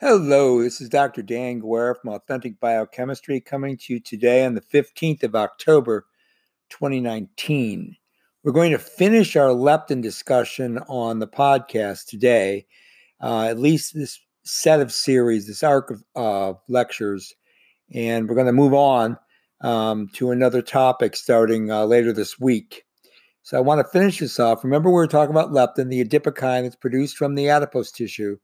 Hello, this is Dr. Dan Guerra from Authentic Biochemistry coming to you today on the 15th of October, 2019. We're going to finish our leptin discussion on the podcast today, uh, at least this set of series, this arc of uh, lectures, and we're going to move on um, to another topic starting uh, later this week. So I want to finish this off. Remember, we were talking about leptin, the adipokine that's produced from the adipose tissue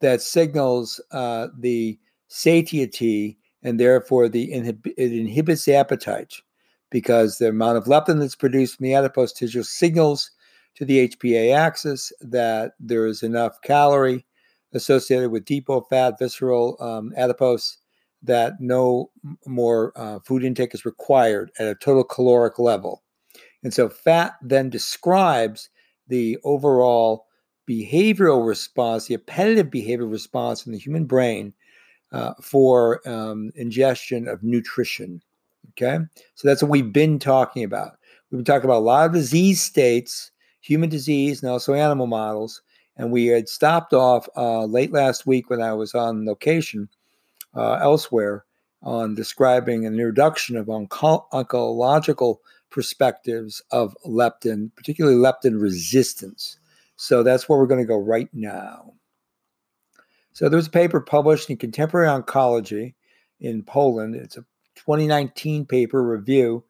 that signals uh, the satiety and therefore the inhib- it inhibits the appetite because the amount of leptin that's produced from the adipose tissue signals to the HPA axis that there is enough calorie associated with depot fat, visceral um, adipose, that no more uh, food intake is required at a total caloric level. And so fat then describes the overall behavioral response, the appetitive behavioral response in the human brain uh, for um, ingestion of nutrition. Okay, so that's what we've been talking about. We've been talking about a lot of disease states, human disease, and also animal models. And we had stopped off uh, late last week when I was on location uh, elsewhere on describing an introduction of onco- oncological perspectives of leptin, particularly leptin resistance. So that's where we're going to go right now. So there's a paper published in Contemporary Oncology in Poland. It's a 2019 paper review.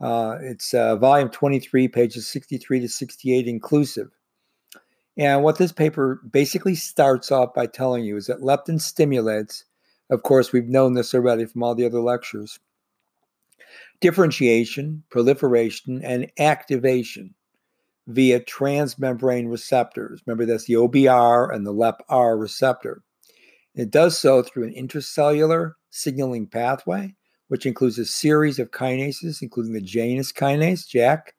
Uh, it's uh, volume 23, pages 63 to 68 inclusive. And what this paper basically starts off by telling you is that leptin stimulates, of course, we've known this already from all the other lectures, differentiation, proliferation, and activation via transmembrane receptors. Remember, that's the OBR and the LEPR receptor. It does so through an intracellular signaling pathway, which includes a series of kinases, including the Janus kinase, JAK,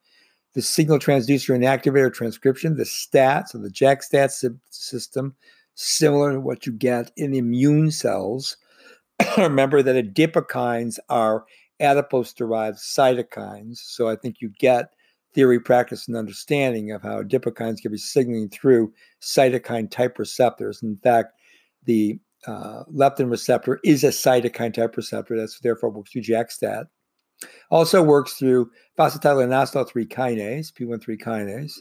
the signal transducer and activator transcription, the STAT, so the JAK-STAT system, similar to what you get in immune cells. Remember that adipokines are adipose-derived cytokines, so I think you get theory, practice, and understanding of how adipokines can be signaling through cytokine type receptors. In fact, the uh, leptin receptor is a cytokine type receptor. That's therefore works through JAK-STAT. Also works through phosphatidylinositol 3 kinase, PI3 kinase,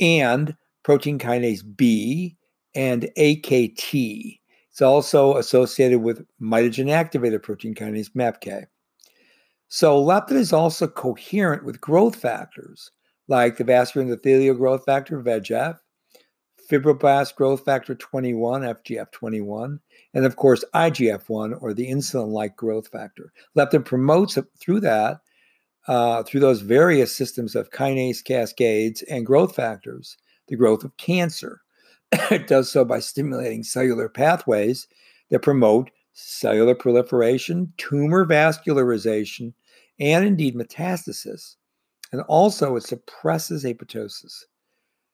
and protein kinase B and AKT. It's also associated with mitogen activated protein kinase, MAPK. So leptin is also coherent with growth factors like the vascular endothelial growth factor, VEGF, fibroblast growth factor 21, FGF21, and of course IGF1 or the insulin-like growth factor. Leptin promotes through that, uh, through those various systems of kinase cascades and growth factors, the growth of cancer. it does so by stimulating cellular pathways that promote cellular proliferation, tumor vascularization, and indeed metastasis. And also, it suppresses apoptosis.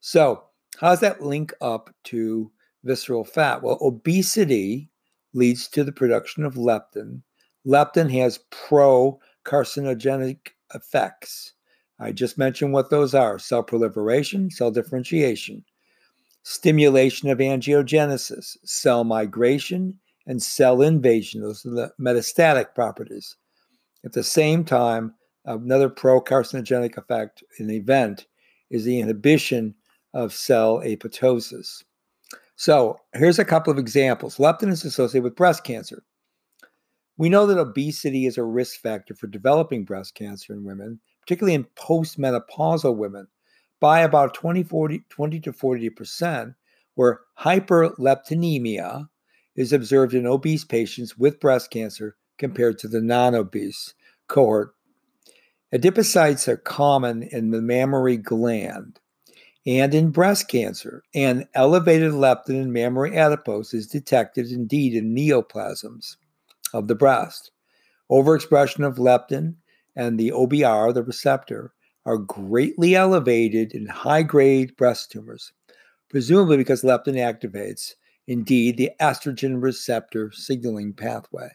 So, how does that link up to visceral fat? Well, obesity leads to the production of leptin. Leptin has pro carcinogenic effects. I just mentioned what those are cell proliferation, cell differentiation, stimulation of angiogenesis, cell migration, and cell invasion. Those are the metastatic properties. At the same time, another pro-carcinogenic effect in the event is the inhibition of cell apoptosis. So here's a couple of examples. Leptin is associated with breast cancer. We know that obesity is a risk factor for developing breast cancer in women, particularly in postmenopausal women, by about 20, 40, 20 to 40%, where hyperleptinemia, is observed in obese patients with breast cancer compared to the non obese cohort. Adipocytes are common in the mammary gland and in breast cancer, and elevated leptin in mammary adipose is detected indeed in neoplasms of the breast. Overexpression of leptin and the OBR, the receptor, are greatly elevated in high grade breast tumors, presumably because leptin activates indeed the estrogen receptor signaling pathway.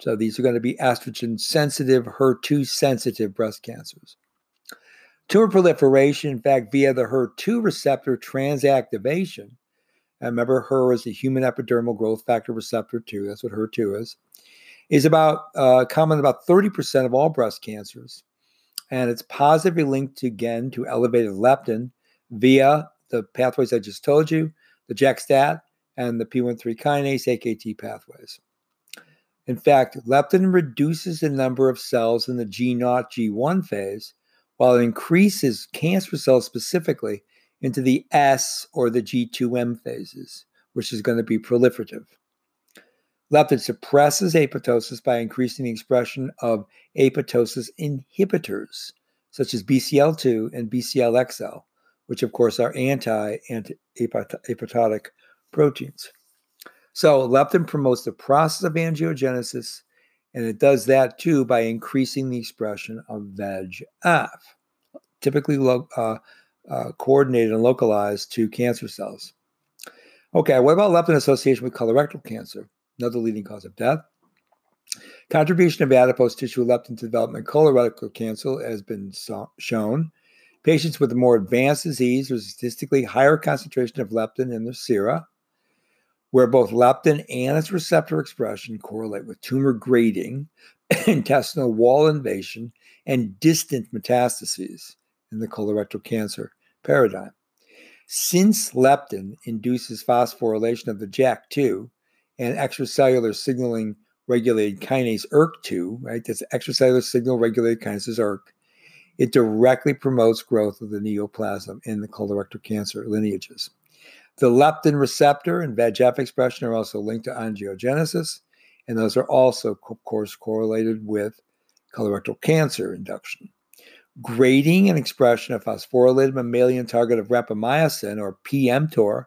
So these are going to be estrogen sensitive, HER2 sensitive breast cancers. Tumor proliferation, in fact, via the HER2 receptor transactivation, and remember HER is the human epidermal growth factor receptor 2, that's what HER2 is, is about uh, common about 30% of all breast cancers. And it's positively linked again to elevated leptin via the pathways I just told you, the JAK-STAT and the PI3 kinase AKT pathways. In fact, leptin reduces the number of cells in the G0 G1 phase, while it increases cancer cells specifically into the S or the G2M phases, which is going to be proliferative. Leptin suppresses apoptosis by increasing the expression of apoptosis inhibitors, such as BCL2 and BCLXL, which of course are anti-apoptotic proteins. So leptin promotes the process of angiogenesis, and it does that too by increasing the expression of VEGF, typically lo- uh, uh, coordinated and localized to cancer cells. Okay, what about leptin association with colorectal cancer? Another leading cause of death. Contribution of adipose tissue leptin to development colorectal cancer has been so- shown. Patients with more advanced disease with statistically higher concentration of leptin in their sera, where both leptin and its receptor expression correlate with tumor grading, intestinal wall invasion, and distant metastases in the colorectal cancer paradigm. Since leptin induces phosphorylation of the JAK2 and extracellular signaling regulated kinase ERK2, right? That's extracellular signal regulated kinase ERK. It directly promotes growth of the neoplasm in the colorectal cancer lineages. The leptin receptor and VEGF expression are also linked to angiogenesis, and those are also, of course, correlated with colorectal cancer induction grading and expression of phosphorylated mammalian target of rapamycin or PMTOR,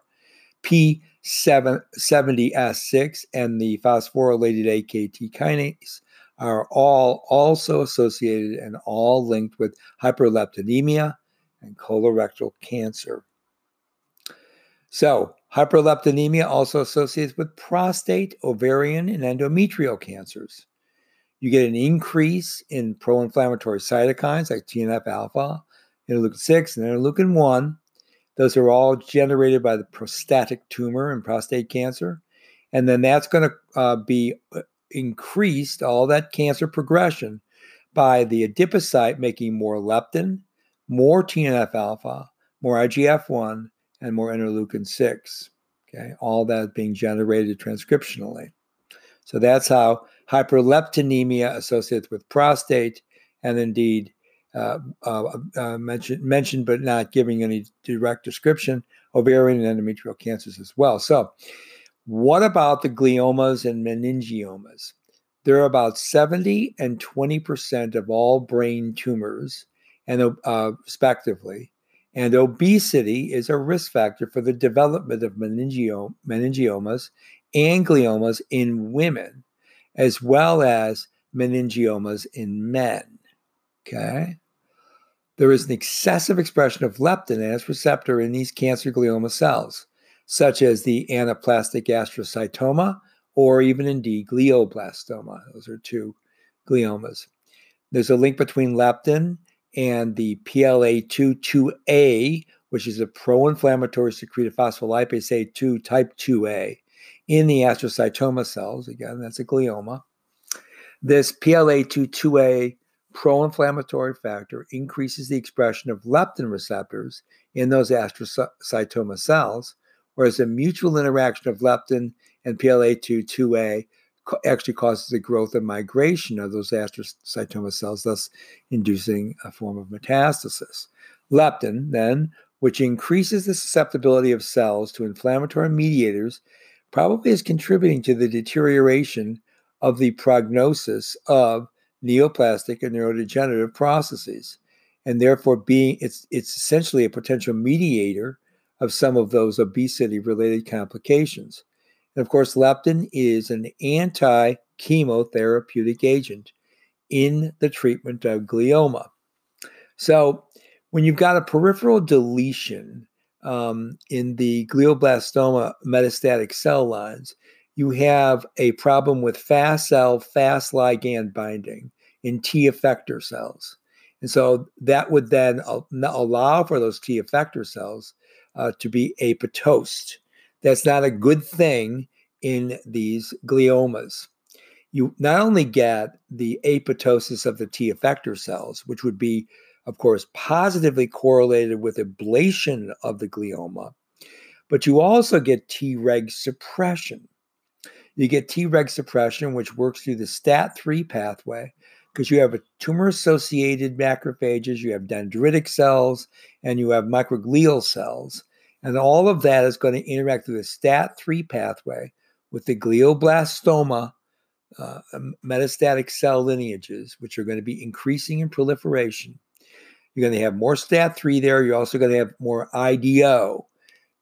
P70S6, and the phosphorylated AKT kinase are all also associated and all linked with hyperleptinemia and colorectal cancer. So, hyperleptinemia also associates with prostate, ovarian, and endometrial cancers. You get an increase in pro inflammatory cytokines like TNF alpha, interleukin 6, and interleukin 1. Those are all generated by the prostatic tumor and prostate cancer. And then that's going to uh, be uh, increased, all that cancer progression, by the adipocyte making more leptin, more TNF alpha, more IGF 1, and more interleukin 6. Okay, all that being generated transcriptionally. So that's how hyperleptinemia associated with prostate, and indeed uh, uh, uh, mentioned, mentioned but not giving any direct description, ovarian and endometrial cancers as well. So, what about the gliomas and meningiomas? There are about 70 and 20% of all brain tumors, and uh, respectively. And obesity is a risk factor for the development of meningio- meningiomas and gliomas in women as well as meningiomas in men. Okay. There is an excessive expression of leptin as receptor in these cancer glioma cells, such as the anaplastic astrocytoma or even indeed glioblastoma. Those are two gliomas. There's a link between leptin and the PLA2 2A, which is a pro inflammatory secreted phospholipase A2 type 2A in the astrocytoma cells. Again, that's a glioma. This PLA2-2A pro-inflammatory factor increases the expression of leptin receptors in those astrocytoma cells, whereas the mutual interaction of leptin and PLA2-2A actually causes the growth and migration of those astrocytoma cells, thus inducing a form of metastasis. Leptin, then, which increases the susceptibility of cells to inflammatory mediators, probably is contributing to the deterioration of the prognosis of neoplastic and neurodegenerative processes and therefore being it's it's essentially a potential mediator of some of those obesity related complications and of course leptin is an anti chemotherapeutic agent in the treatment of glioma so when you've got a peripheral deletion um, in the glioblastoma metastatic cell lines, you have a problem with Fas cell, Fas ligand binding in T effector cells. And so that would then allow for those T effector cells uh, to be apoptosed. That's not a good thing in these gliomas. You not only get the apoptosis of the T effector cells, which would be, of course, positively correlated with ablation of the glioma, but you also get Treg suppression. You get Treg suppression, which works through the STAT3 pathway, because you have a tumor associated macrophages, you have dendritic cells, and you have microglial cells. And all of that is going to interact through the STAT3 pathway with the glioblastoma uh, metastatic cell lineages, which are going to be increasing in proliferation. You're going to have more STAT3 there. You're also going to have more IDO.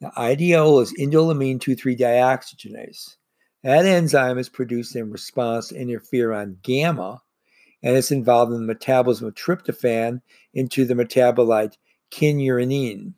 Now, IDO is indoleamine 2 3 dioxygenase. That enzyme is produced in response to interferon gamma, and it's involved in the metabolism of tryptophan into the metabolite kynurenine.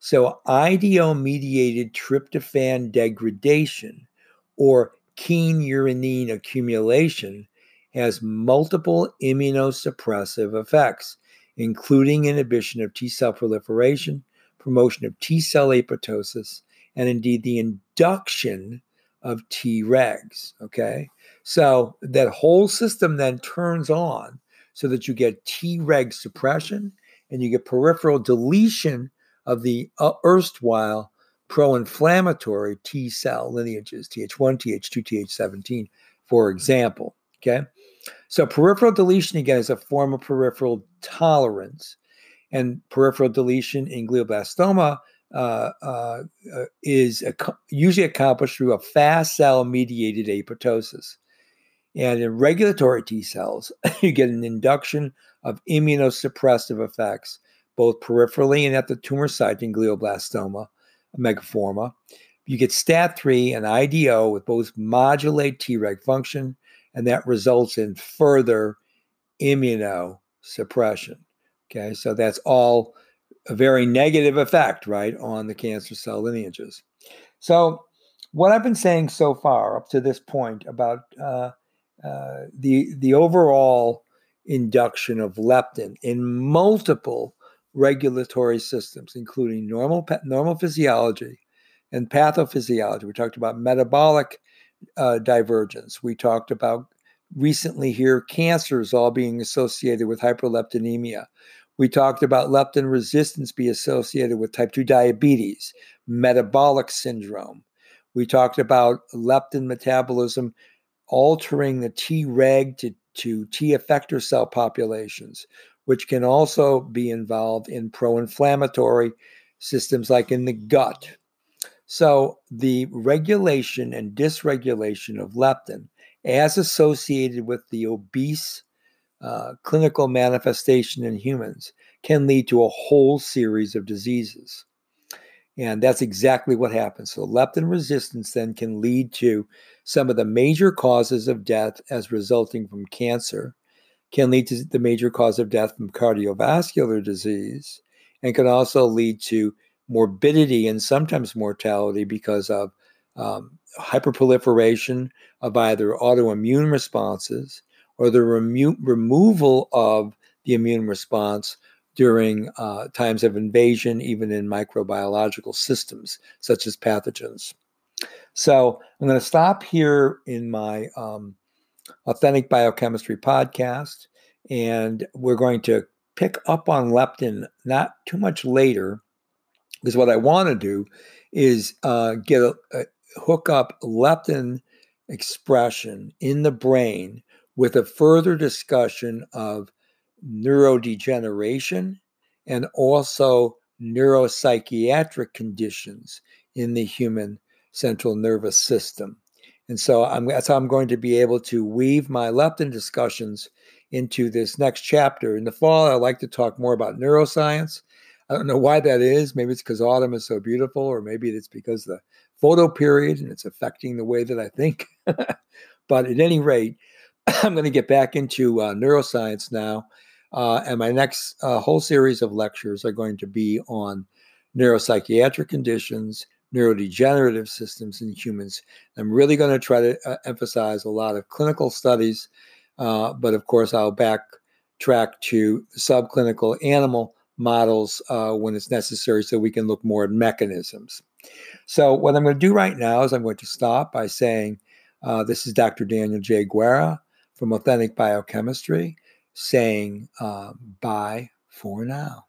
So, IDO mediated tryptophan degradation or keen kynurenine accumulation has multiple immunosuppressive effects, including inhibition of T cell proliferation, promotion of T cell apoptosis, and indeed the induction of Tregs. Okay. So that whole system then turns on so that you get Treg suppression and you get peripheral deletion of the uh, erstwhile pro inflammatory T cell lineages, Th1, Th2, Th17, for example. Okay. So peripheral deletion, again, is a form of peripheral tolerance. And peripheral deletion in glioblastoma uh, uh, uh, is ac- usually accomplished through a Fas cell mediated apoptosis. And in regulatory T cells, you get an induction of immunosuppressive effects, both peripherally and at the tumor site in glioblastoma, multiforme. You get STAT3 and IDO with both modulate Treg function, and that results in further immunosuppression. Okay, so that's all a very negative effect, right, on the cancer cell lineages. So, what I've been saying so far up to this point about uh, uh, the the overall induction of leptin in multiple regulatory systems, including normal normal physiology and pathophysiology. We talked about metabolic uh, divergence. We talked about recently here cancers all being associated with hyperleptinemia. We talked about leptin resistance be associated with type 2 diabetes, metabolic syndrome. We talked about leptin metabolism altering the Treg to, to T effector cell populations, which can also be involved in pro inflammatory systems like in the gut. So, the regulation and dysregulation of leptin, as associated with the obese uh, clinical manifestation in humans, can lead to a whole series of diseases. And that's exactly what happens. So, leptin resistance then can lead to some of the major causes of death as resulting from cancer, can lead to the major cause of death from cardiovascular disease, and can also lead to morbidity and sometimes mortality because of um, hyperproliferation of either autoimmune responses or the remo- removal of the immune response during uh, times of invasion, even in microbiological systems such as pathogens. So I'm going to stop here in my um, Authentic Biochemistry podcast, and we're going to pick up on leptin not too much later, because what I want to do is uh, get a, a hook up leptin expression in the brain with a further discussion of neurodegeneration and also neuropsychiatric conditions in the human central nervous system. And so I'm, that's how I'm going to be able to weave my leptin discussions into this next chapter. In the fall, I like to talk more about neuroscience. I don't know why that is. Maybe it's because autumn is so beautiful, or maybe it's because the photo period and it's affecting the way that I think. but at any rate, I'm going to get back into uh, neuroscience now. Uh, and my next uh, whole series of lectures are going to be on neuropsychiatric conditions, neurodegenerative systems in humans. I'm really going to try to uh, emphasize a lot of clinical studies, uh, but of course, I'll backtrack to subclinical animal models uh, when it's necessary so we can look more at mechanisms. So, what I'm going to do right now is I'm going to stop by saying, uh, This is Dr. Daniel J. Guerra from Authentic Biochemistry saying uh, bye for now.